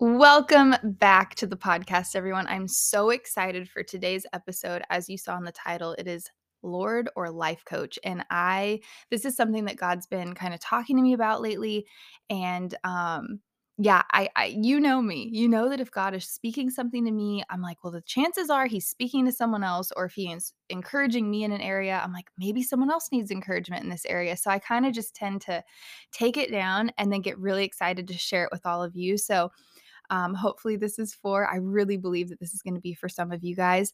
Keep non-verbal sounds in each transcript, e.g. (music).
Welcome back to the podcast, everyone. I'm so excited for today's episode. As you saw in the title, it is Lord or Life Coach. And I, this is something that God's been kind of talking to me about lately. And, um, yeah, I, I, you know me. You know that if God is speaking something to me, I'm like, well, the chances are He's speaking to someone else, or if He is encouraging me in an area, I'm like, maybe someone else needs encouragement in this area. So I kind of just tend to take it down and then get really excited to share it with all of you. So um, hopefully, this is for, I really believe that this is going to be for some of you guys.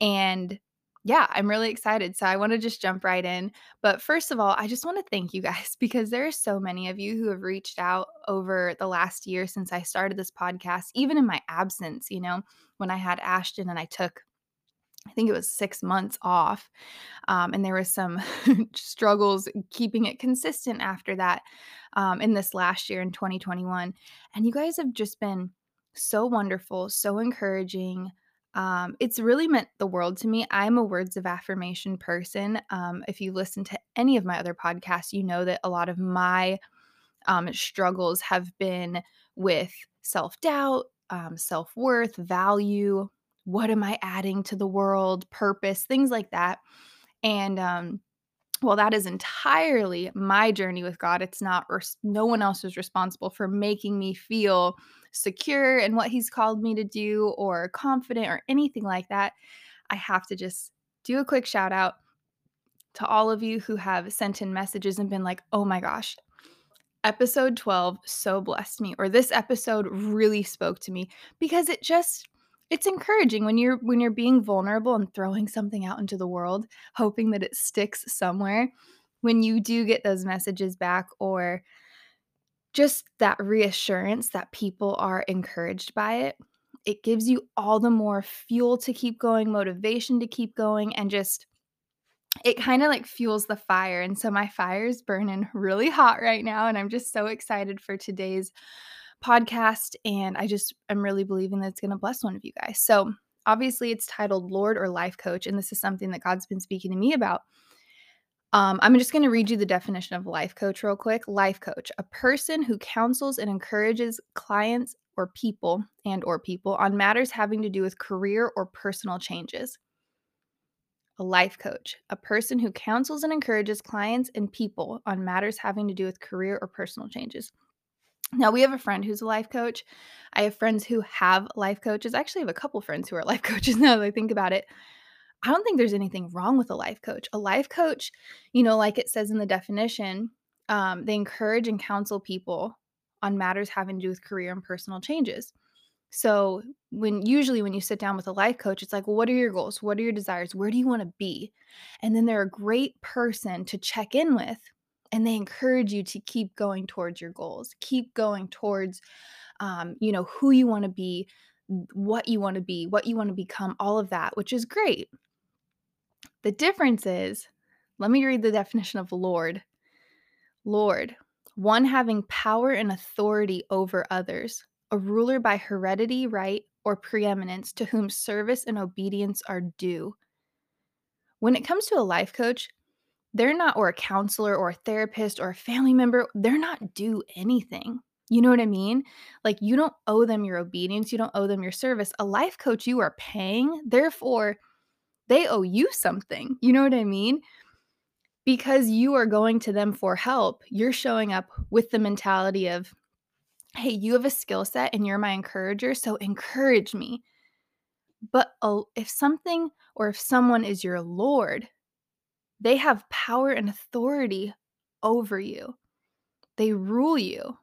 And yeah, I'm really excited. So I want to just jump right in. But first of all, I just want to thank you guys (laughs) because there are so many of you who have reached out over the last year since I started this podcast, even in my absence, you know, when I had Ashton and I took I think it was six months off. Um, and there was some (laughs) struggles keeping it consistent after that um, in this last year in 2021. And you guys have just been so wonderful, so encouraging. Um, it's really meant the world to me. I'm a words of affirmation person. Um, if you listen to any of my other podcasts, you know that a lot of my um, struggles have been with self doubt, um, self worth, value, what am I adding to the world, purpose, things like that. And um, well, that is entirely my journey with God. It's not, res- no one else is responsible for making me feel secure in what He's called me to do or confident or anything like that. I have to just do a quick shout out to all of you who have sent in messages and been like, oh my gosh, episode 12 so blessed me, or this episode really spoke to me because it just, it's encouraging when you're when you're being vulnerable and throwing something out into the world hoping that it sticks somewhere when you do get those messages back or just that reassurance that people are encouraged by it it gives you all the more fuel to keep going motivation to keep going and just it kind of like fuels the fire and so my fire is burning (laughs) really hot right now and i'm just so excited for today's podcast and I just am really believing that it's going to bless one of you guys. So, obviously it's titled Lord or Life Coach and this is something that God's been speaking to me about. Um, I'm just going to read you the definition of life coach real quick. Life coach, a person who counsels and encourages clients or people and or people on matters having to do with career or personal changes. A life coach, a person who counsels and encourages clients and people on matters having to do with career or personal changes. Now, we have a friend who's a life coach. I have friends who have life coaches. I actually have a couple friends who are life (laughs) coaches now that I think about it. I don't think there's anything wrong with a life coach. A life coach, you know, like it says in the definition, um, they encourage and counsel people on matters having to do with career and personal changes. So, when usually when you sit down with a life coach, it's like, well, what are your goals? What are your desires? Where do you want to be? And then they're a great person to check in with and they encourage you to keep going towards your goals keep going towards um, you know who you want to be what you want to be what you want to become all of that which is great. The difference is let me read the definition of lord. Lord one having power and authority over others a ruler by heredity right or preeminence to whom service and obedience are due. When it comes to a life coach they're not or a counselor or a therapist or a family member, they're not due anything. You know what I mean? Like you don't owe them your obedience, you don't owe them your service. A life coach you are paying, therefore they owe you something. You know what I mean? Because you are going to them for help, you're showing up with the mentality of, hey, you have a skill set and you're my encourager, so encourage me. But oh, if something or if someone is your Lord, they have power and authority over you. They rule you.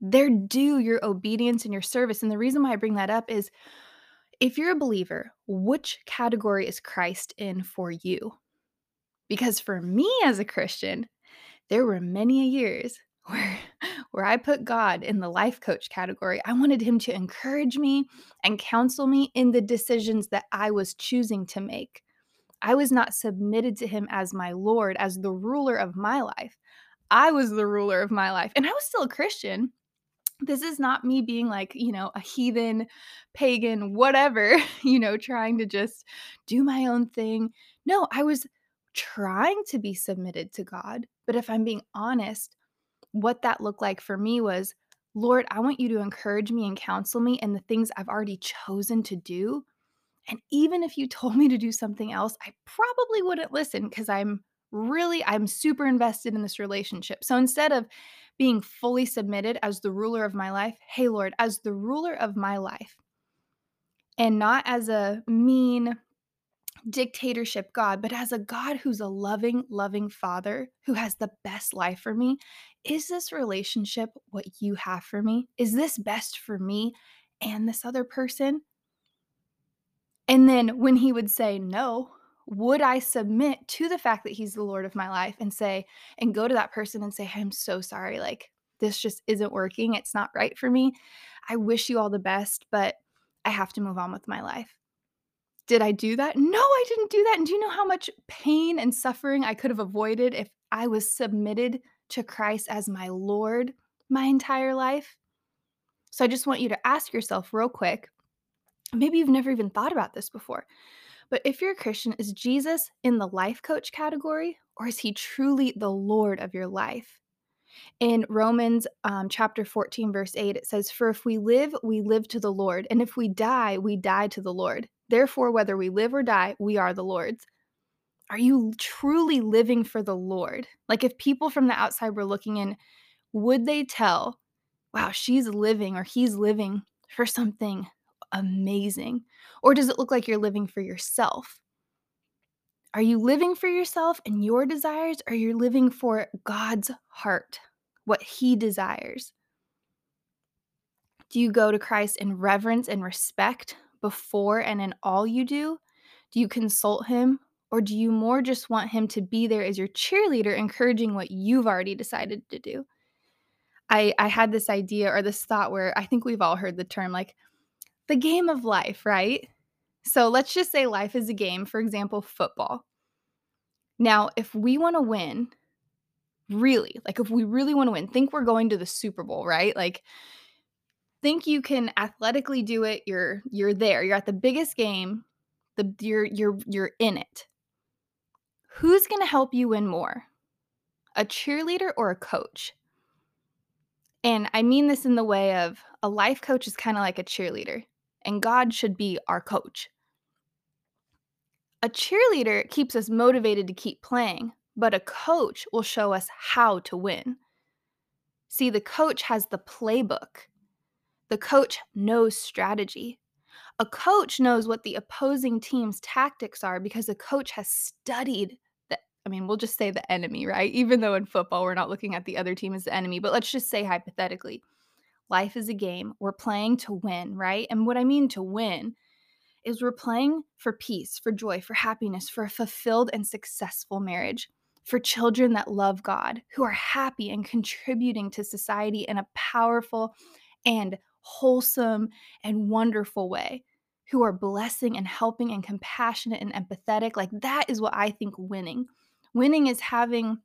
They're due your obedience and your service. And the reason why I bring that up is if you're a believer, which category is Christ in for you? Because for me as a Christian, there were many years (laughs) where where I put God in the life coach category. I wanted him to encourage me and counsel me in the decisions that I was choosing to make. I was not submitted to him as my Lord, as the ruler of my life. I was the ruler of my life, and I was still a Christian. This is not me being like, you know, a heathen, pagan, whatever, (laughs) you know, trying to just do my own thing. No, I was trying to be submitted to God. But if I'm being honest, what that looked like for me was Lord, I want you to encourage me and counsel me in the things I've already chosen to do. And even if you told me to do something else, I probably wouldn't listen because I'm really, I'm super invested in this relationship. So instead of being fully submitted as the ruler of my life, hey, Lord, as the ruler of my life, and not as a mean, dictatorship God, but as a God who's a loving, loving father who has the best life for me. Is this relationship what you have for me? Is this best for me and this other person? And then when he would say no, would I submit to the fact that he's the Lord of my life and say, and go to that person and say, I'm so sorry. Like, this just isn't working. It's not right for me. I wish you all the best, but I have to move on with my life. Did I do that? No, I didn't do that. And do you know how much pain and suffering I could have avoided if I was submitted to Christ as my Lord my entire life? So I just want you to ask yourself real quick. Maybe you've never even thought about this before. But if you're a Christian, is Jesus in the life coach category or is he truly the Lord of your life? In Romans um, chapter 14, verse 8, it says, For if we live, we live to the Lord. And if we die, we die to the Lord. Therefore, whether we live or die, we are the Lord's. Are you truly living for the Lord? Like, if people from the outside were looking in, would they tell, wow, she's living or he's living for something amazing? Or does it look like you're living for yourself? Are you living for yourself and your desires, or you're living for God's heart, what He desires? Do you go to Christ in reverence and respect before and in all you do? Do you consult Him, or do you more just want Him to be there as your cheerleader, encouraging what you've already decided to do? I, I had this idea or this thought where I think we've all heard the term like the game of life, right? So let's just say life is a game, for example, football. Now, if we want to win, really, like if we really want to win, think we're going to the Super Bowl, right? Like think you can athletically do it. You're you're there. You're at the biggest game. The you're you're you're in it. Who's going to help you win more? A cheerleader or a coach? And I mean this in the way of a life coach is kind of like a cheerleader, and God should be our coach. A cheerleader keeps us motivated to keep playing, but a coach will show us how to win. See, the coach has the playbook. The coach knows strategy. A coach knows what the opposing team's tactics are because a coach has studied the I mean, we'll just say the enemy, right? Even though in football we're not looking at the other team as the enemy, but let's just say hypothetically, life is a game. We're playing to win, right? And what I mean to win is we're playing for peace, for joy, for happiness, for a fulfilled and successful marriage, for children that love God, who are happy and contributing to society in a powerful and wholesome and wonderful way, who are blessing and helping and compassionate and empathetic. Like that is what I think winning. Winning is having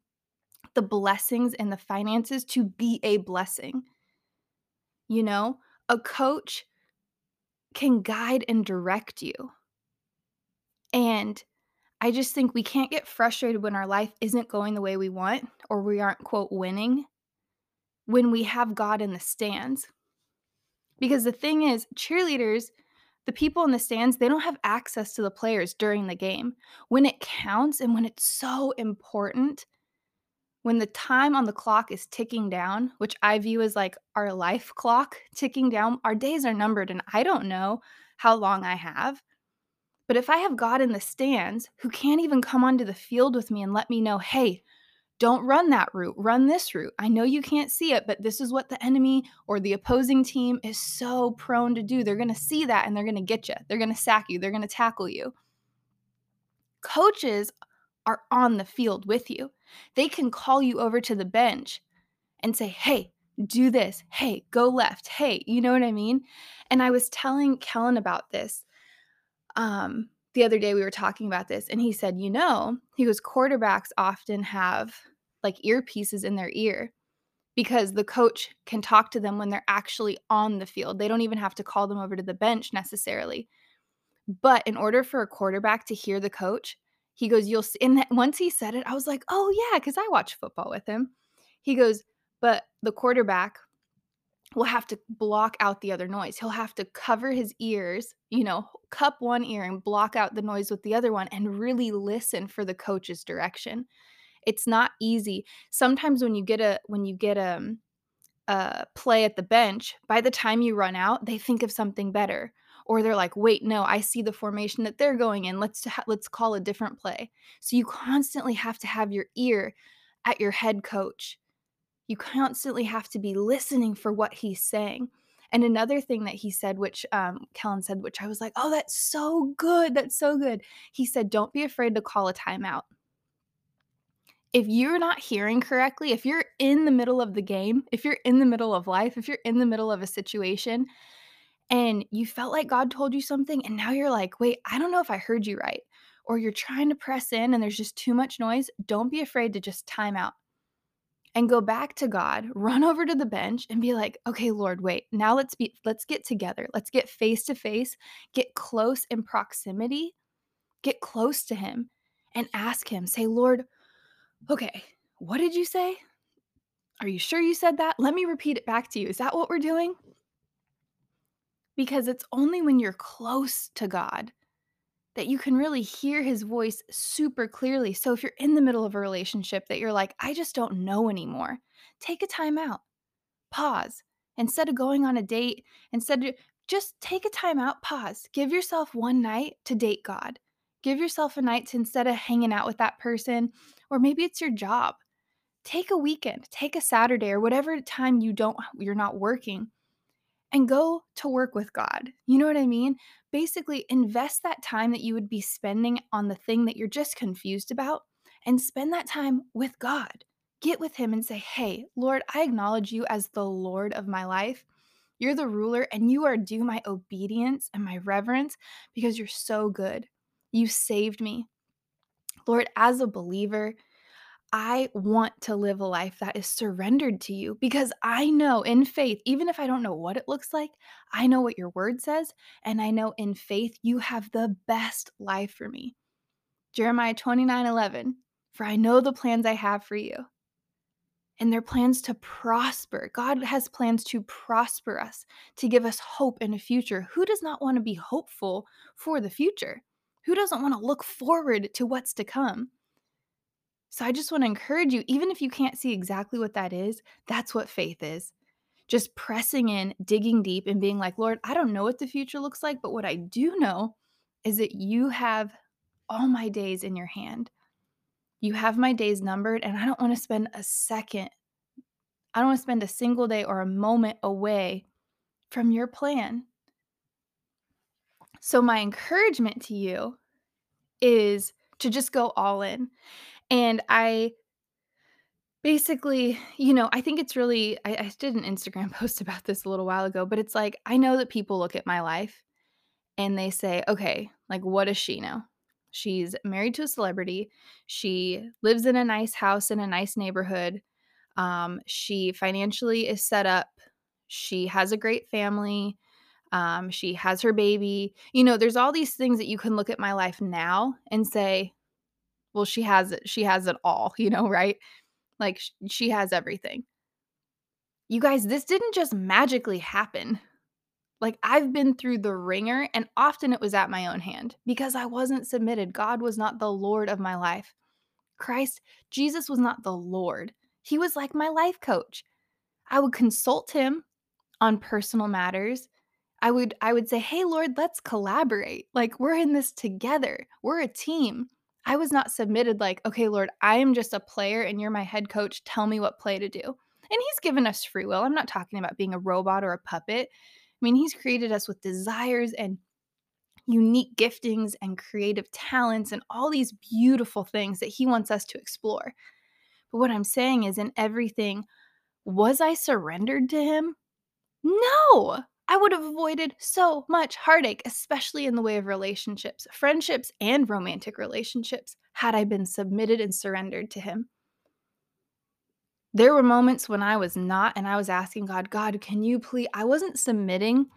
the blessings and the finances to be a blessing. You know, a coach can guide and direct you. And I just think we can't get frustrated when our life isn't going the way we want or we aren't, quote, winning when we have God in the stands. Because the thing is, cheerleaders, the people in the stands, they don't have access to the players during the game. When it counts and when it's so important, when the time on the clock is ticking down, which I view as like our life clock ticking down, our days are numbered and I don't know how long I have. But if I have God in the stands who can't even come onto the field with me and let me know, hey, don't run that route, run this route. I know you can't see it, but this is what the enemy or the opposing team is so prone to do. They're going to see that and they're going to get you. They're going to sack you. They're going to tackle you. Coaches are on the field with you. They can call you over to the bench and say, hey, do this. Hey, go left. Hey, you know what I mean? And I was telling Kellen about this. Um, the other day we were talking about this, and he said, you know, he goes, quarterbacks often have like earpieces in their ear because the coach can talk to them when they're actually on the field. They don't even have to call them over to the bench necessarily. But in order for a quarterback to hear the coach, he goes, You'll see. And once he said it, I was like, Oh, yeah, because I watch football with him. He goes, But the quarterback will have to block out the other noise. He'll have to cover his ears, you know, cup one ear and block out the noise with the other one and really listen for the coach's direction. It's not easy. Sometimes when you get a when you get a, um, a play at the bench, by the time you run out, they think of something better. Or they're like, "Wait, no, I see the formation that they're going in. Let's ha- let's call a different play." So you constantly have to have your ear at your head coach you constantly have to be listening for what he's saying. And another thing that he said, which um, Kellen said, which I was like, oh, that's so good. That's so good. He said, don't be afraid to call a timeout. If you're not hearing correctly, if you're in the middle of the game, if you're in the middle of life, if you're in the middle of a situation and you felt like God told you something, and now you're like, wait, I don't know if I heard you right, or you're trying to press in and there's just too much noise, don't be afraid to just time out and go back to God, run over to the bench and be like, "Okay, Lord, wait. Now let's be let's get together. Let's get face to face, get close in proximity, get close to him and ask him. Say, "Lord, okay, what did you say? Are you sure you said that? Let me repeat it back to you. Is that what we're doing?" Because it's only when you're close to God that you can really hear his voice super clearly. So if you're in the middle of a relationship that you're like, I just don't know anymore, take a time out, pause. Instead of going on a date, instead of just take a time out, pause. Give yourself one night to date God. Give yourself a night to instead of hanging out with that person, or maybe it's your job. Take a weekend, take a Saturday or whatever time you don't you're not working and go to work with God. You know what I mean? Basically, invest that time that you would be spending on the thing that you're just confused about and spend that time with God. Get with Him and say, Hey, Lord, I acknowledge you as the Lord of my life. You're the ruler, and you are due my obedience and my reverence because you're so good. You saved me. Lord, as a believer, I want to live a life that is surrendered to you because I know in faith, even if I don't know what it looks like, I know what your word says. And I know in faith, you have the best life for me. Jeremiah 29 11, for I know the plans I have for you. And they're plans to prosper. God has plans to prosper us, to give us hope in a future. Who does not want to be hopeful for the future? Who doesn't want to look forward to what's to come? So I just want to encourage you, even if you can't see exactly what that is, that's what faith is. Just pressing in, digging deep, and being like, Lord, I don't know what the future looks like, but what I do know is that you have all my days in your hand. You have my days numbered, and I don't want to spend a second, I don't want to spend a single day or a moment away from your plan. So, my encouragement to you is to just go all in. And I basically, you know, I think it's really I, I did an Instagram (laughs) post about this a little while ago, but it's like I know that people look at my life and they say, okay, like what does she know? She's married to a celebrity. She lives in a nice house in a nice neighborhood. Um, she financially is set up. She has a great family. Um, she has her baby. You know, there's all these things that you can look at my life now and say, well, she has it. She has it all, (laughs) you know, right? Like sh- she has everything. You guys, this didn't just magically happen. Like I've been through the ringer, and often it was at my own hand because I wasn't submitted. God was not the Lord of my life. Christ, Jesus was not the Lord. He was like my life coach. I would consult him on personal matters. I would I would say, "Hey Lord, let's collaborate. Like we're in this together. We're a team." I was not submitted like, okay, Lord, I am just a player and you're my head coach. Tell me what play to do. And He's given us free will. I'm not talking about being a robot or a puppet. I mean, He's created us with desires and unique giftings and creative talents and all these beautiful things that He wants us to explore. But what I'm saying is, in everything, was I surrendered to Him? No. I would have avoided so much heartache, especially in the way of relationships, friendships, and romantic relationships, had I been submitted and surrendered to Him. There were moments when I was not, and I was asking God, God, can you please? I wasn't submitting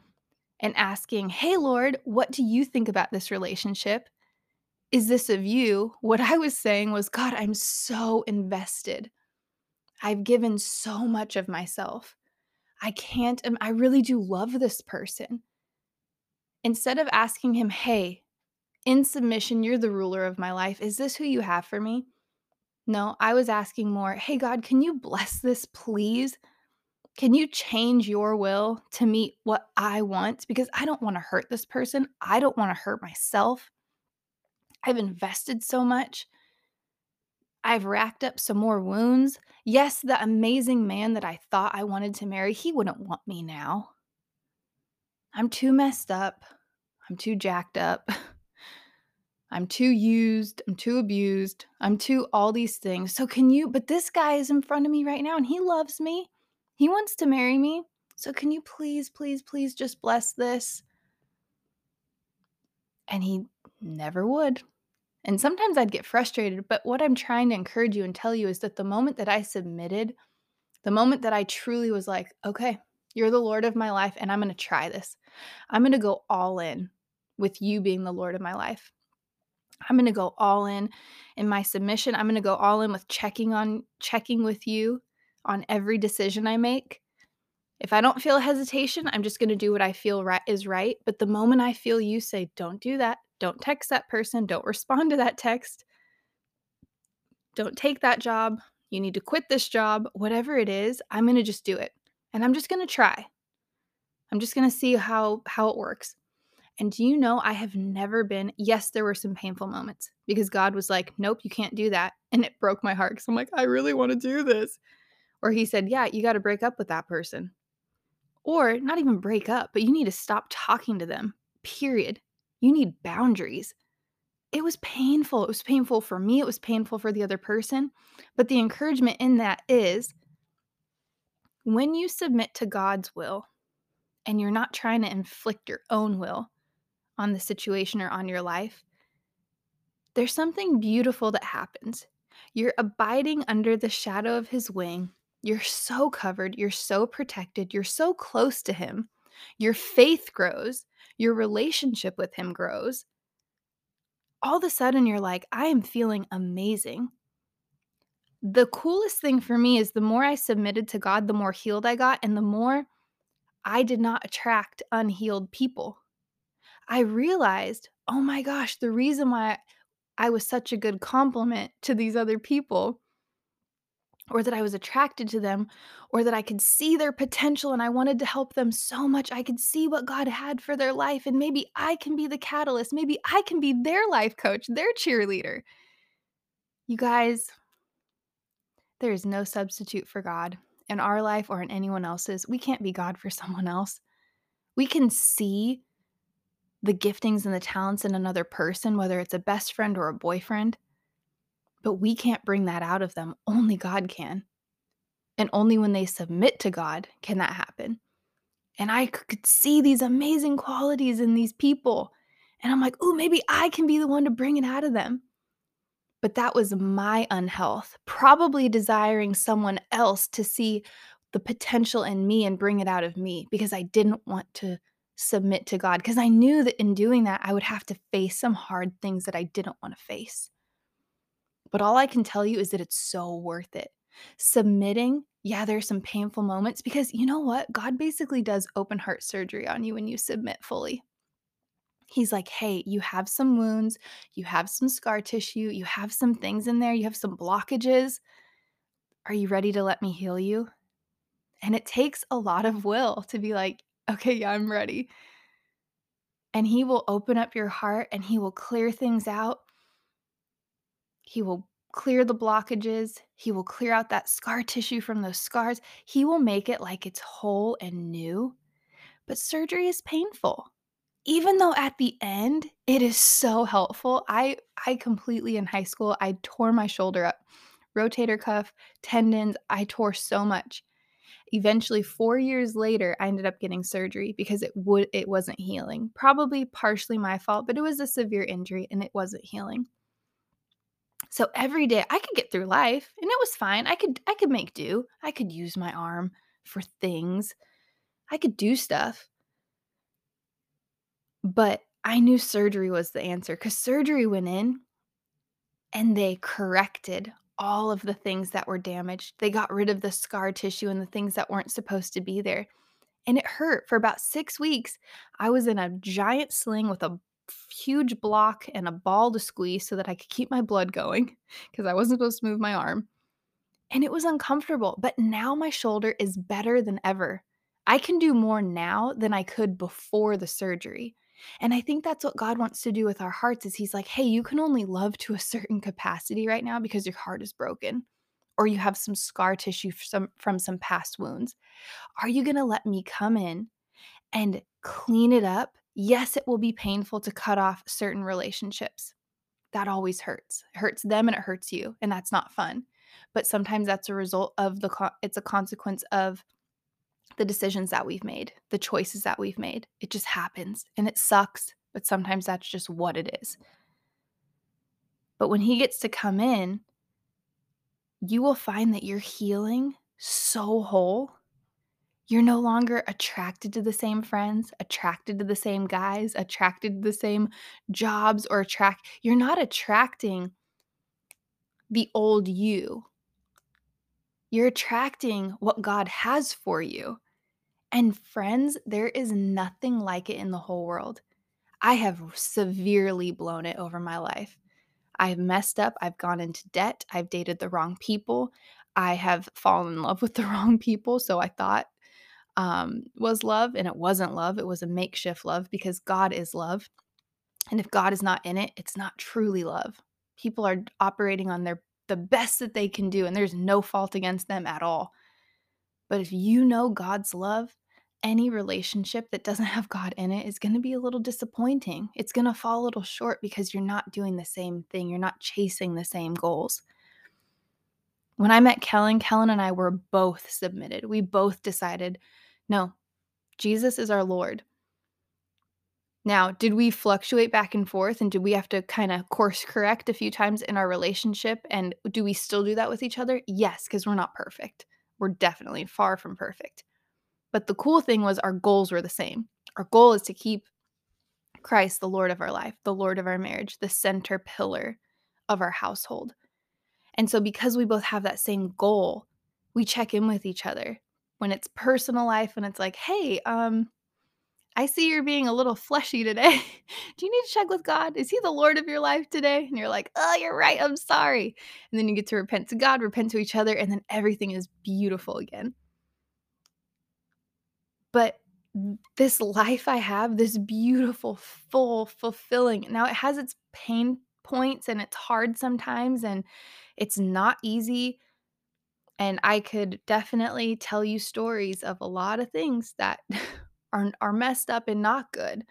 and asking, Hey, Lord, what do you think about this relationship? Is this of you? What I was saying was, God, I'm so invested. I've given so much of myself. I can't, um, I really do love this person. Instead of asking him, hey, in submission, you're the ruler of my life. Is this who you have for me? No, I was asking more, hey, God, can you bless this, please? Can you change your will to meet what I want? Because I don't want to hurt this person. I don't want to hurt myself. I've invested so much. I've racked up some more wounds. Yes, the amazing man that I thought I wanted to marry, he wouldn't want me now. I'm too messed up. I'm too jacked up. (laughs) I'm too used. I'm too abused. I'm too all these things. So, can you? But this guy is in front of me right now and he loves me. He wants to marry me. So, can you please, please, please just bless this? And he never would. And sometimes I'd get frustrated. But what I'm trying to encourage you and tell you is that the moment that I submitted, the moment that I truly was like, okay, you're the Lord of my life, and I'm going to try this. I'm going to go all in with you being the Lord of my life. I'm going to go all in in my submission. I'm going to go all in with checking on checking with you on every decision I make. If I don't feel hesitation, I'm just going to do what I feel right is right. But the moment I feel you say, don't do that, don't text that person, don't respond to that text, don't take that job, you need to quit this job, whatever it is, I'm going to just do it. And I'm just going to try. I'm just going to see how how it works. And do you know I have never been yes, there were some painful moments because God was like, "Nope, you can't do that." And it broke my heart cuz I'm like, "I really want to do this." Or he said, "Yeah, you got to break up with that person." Or not even break up, but you need to stop talking to them. Period. You need boundaries. It was painful. It was painful for me, it was painful for the other person. But the encouragement in that is when you submit to God's will and you're not trying to inflict your own will on the situation or on your life, there's something beautiful that happens. You're abiding under the shadow of his wing. You're so covered. You're so protected. You're so close to him. Your faith grows. Your relationship with him grows. All of a sudden, you're like, I am feeling amazing. The coolest thing for me is the more I submitted to God, the more healed I got, and the more I did not attract unhealed people. I realized, oh my gosh, the reason why I was such a good compliment to these other people, or that I was attracted to them, or that I could see their potential and I wanted to help them so much. I could see what God had for their life, and maybe I can be the catalyst. Maybe I can be their life coach, their cheerleader. You guys, there is no substitute for God in our life or in anyone else's. We can't be God for someone else. We can see the giftings and the talents in another person, whether it's a best friend or a boyfriend, but we can't bring that out of them. Only God can. And only when they submit to God can that happen. And I could see these amazing qualities in these people. And I'm like, oh, maybe I can be the one to bring it out of them. But that was my unhealth, probably desiring someone else to see the potential in me and bring it out of me because I didn't want to submit to God because I knew that in doing that, I would have to face some hard things that I didn't want to face. But all I can tell you is that it's so worth it. Submitting, yeah, there's some painful moments because you know what? God basically does open heart surgery on you when you submit fully. He's like, hey, you have some wounds, you have some scar tissue, you have some things in there, you have some blockages. Are you ready to let me heal you? And it takes a lot of will to be like, okay, yeah, I'm ready. And He will open up your heart and He will clear things out. He will clear the blockages. He will clear out that scar (laughs) tissue from those scars. He will make it like it's whole and new. But surgery is painful. Even though at the end it is so helpful. I I completely in high school I tore my shoulder up. Rotator cuff, tendons, I tore so much eventually 4 years later I ended up getting surgery because it would it wasn't healing. Probably partially my fault, but it was a severe injury and it wasn't healing. So every day I could get through life and it was fine. I could I could make do. I could use my arm for things. I could do stuff. But I knew surgery was the answer cuz surgery went in and they corrected all of the things that were damaged. They got rid of the scar tissue and the things that weren't supposed to be there. And it hurt for about six weeks. I was in a giant sling with a huge block and a ball to squeeze so that I could keep my blood going because I wasn't supposed to move my arm. And it was uncomfortable, but now my shoulder is better than ever. I can do more now than I could before the surgery. And I think that's what God wants to do with our hearts is he's like, "Hey, you can only love to a certain capacity right now because your heart is broken or you have some scar tissue from, from some past wounds. Are you going to let me come in and clean it up? Yes, it will be painful to cut off certain relationships. That always hurts. It hurts them and it hurts you, and that's not fun. But sometimes that's a result of the co- it's a consequence of the decisions that we've made, the choices that we've made. It just happens and it sucks, but sometimes that's just what it is. But when he gets to come in, you will find that you're healing so whole. You're no longer attracted to the same friends, attracted to the same guys, attracted to the same jobs, or attract. You're not attracting the old you. You're attracting what God has for you. And friends, there is nothing like it in the whole world. I have severely blown it over my life. I've messed up. I've gone into debt. I've dated the wrong people. I have fallen in love with the (laughs) wrong people. So I thought um, was love, and it wasn't love. It was a makeshift love because God is love. And if God is not in it, it's not truly love. People are operating on their the best that they can do, and there's no fault against them at all. But if you know God's love, any relationship that doesn't (laughs) have God in it is going to be a little disappointing. It's going to fall a little short because you're not doing the same thing. You're not chasing the same goals. When I met Kellen, Kellen and I were both submitted. We both decided, no, Jesus is our Lord. Now, did we fluctuate back and forth and did we have to kind of course correct a few times in our relationship? And do we still do that with each other? Yes, because we're not perfect. We're definitely far from perfect. But the cool thing was our goals were the same. Our goal is to keep Christ the Lord of our life, the Lord of our marriage, the center pillar of our household. And so, because we both have that same goal, we check in with each other when it's personal life and it's like, hey, um, I see you're being a little fleshy today. (laughs) Do you need to check with God? Is He the Lord of your life today? And you're like, oh, you're right. I'm sorry. And then you get to repent to God, repent to each other, and then everything is beautiful again. But this life I have, this beautiful, full, fulfilling. Now it has its pain points and it's hard sometimes and it's not easy. And I could definitely tell you stories of a lot of things that (laughs) are, are messed up and not good.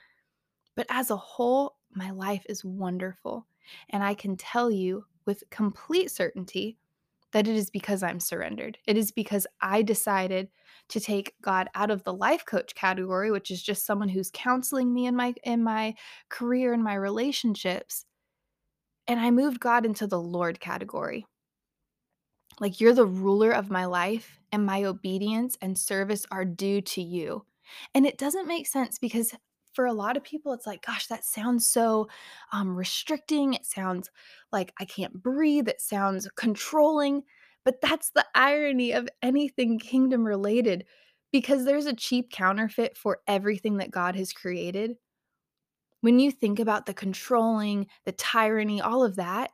But as a whole, my life is wonderful. And I can tell you with complete certainty that it is because I'm surrendered. It is because I decided to take God out of the life coach category, which is just someone who's counseling me in my in my career and my relationships, and I moved God into the Lord category. Like you're the ruler of my life and my obedience and service are due to you. And it doesn't make sense because for a lot of people, it's like, gosh, that sounds so um, restricting. It sounds like I can't breathe. It sounds controlling. But that's the irony of anything kingdom related because there's a cheap counterfeit for everything that God has created. When you think about the controlling, the tyranny, all of that,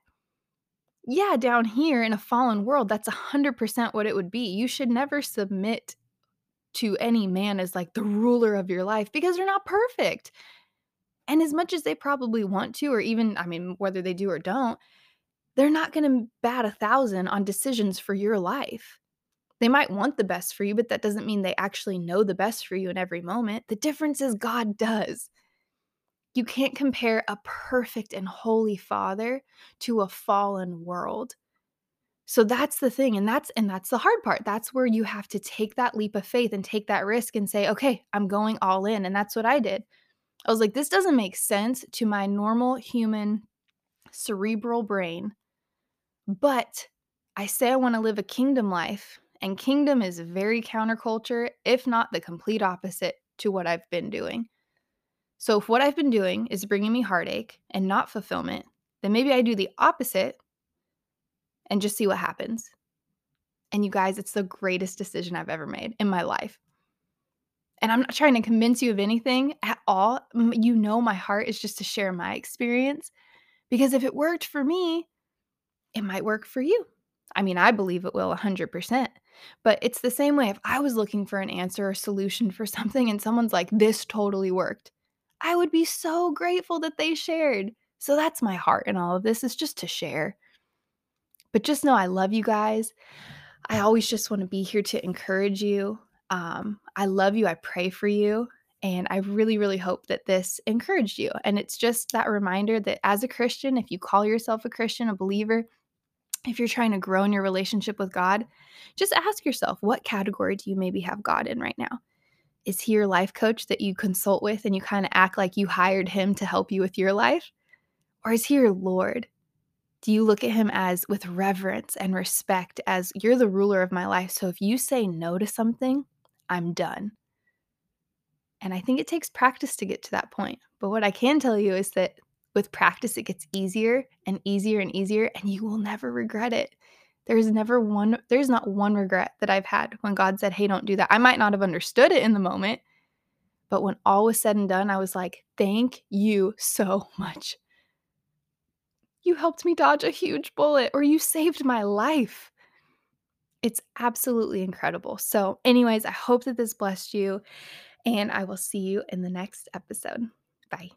yeah, down here in a fallen world, that's 100% what it would be. You should never submit to any man as like the ruler of your life because they're not perfect. And as much as they probably want to, or even, I mean, whether they do or don't, they're not going to bat a thousand on decisions for your life. They might want the best for you, but that doesn't mean they actually know the best for you in every moment. The difference is God does. You can't compare a perfect and holy father to a fallen world. So that's the thing and that's and that's the hard part. That's where you have to take that leap of faith and take that risk and say, "Okay, I'm going all in." And that's what I did. I was like, "This doesn't make sense to my normal human cerebral brain." But I say I want to live a kingdom life, and kingdom is very counterculture, if not the complete opposite to what I've been doing. So if what I've been doing is bringing me heartache and not fulfillment, then maybe I do the opposite and just see what happens. And you guys, it's the greatest decision I've ever made in my life. And I'm not trying to convince you of anything at all. You know, my heart is just to share my experience because if it worked for me, it might work for you. I mean, I believe it will 100%. But it's the same way if I was looking for an answer or solution for (laughs) something and someone's like, this totally worked, I would be so grateful that they shared. So that's my heart in all of this is just to share. But just know I love you guys. I always just want to be here to encourage you. Um, I love you. I pray for you. And I really, really hope that this encouraged you. And it's just that reminder that as a Christian, if you call yourself a Christian, a believer, if you're trying to grow in your relationship with God, just ask yourself what category do you maybe have God in right now? Is he your life coach that you consult with and you kind of act like you hired him to help you with your life? Or is he your Lord? Do you look at him as with reverence and respect as you're the ruler of my life? So if you say no to something, I'm done. And I think it takes practice to get to that point. But what I can tell you is that with practice, it gets easier and easier and easier, and you will never regret it. There's never one, there's not one regret that I've had when God said, Hey, don't do that. I might not have understood it in the moment, but when all was said and done, I was like, Thank you so (laughs) much. You helped me dodge a huge bullet, or you saved my life. It's absolutely incredible. So, anyways, I hope that this blessed you, and I will see you in the next episode. Bye.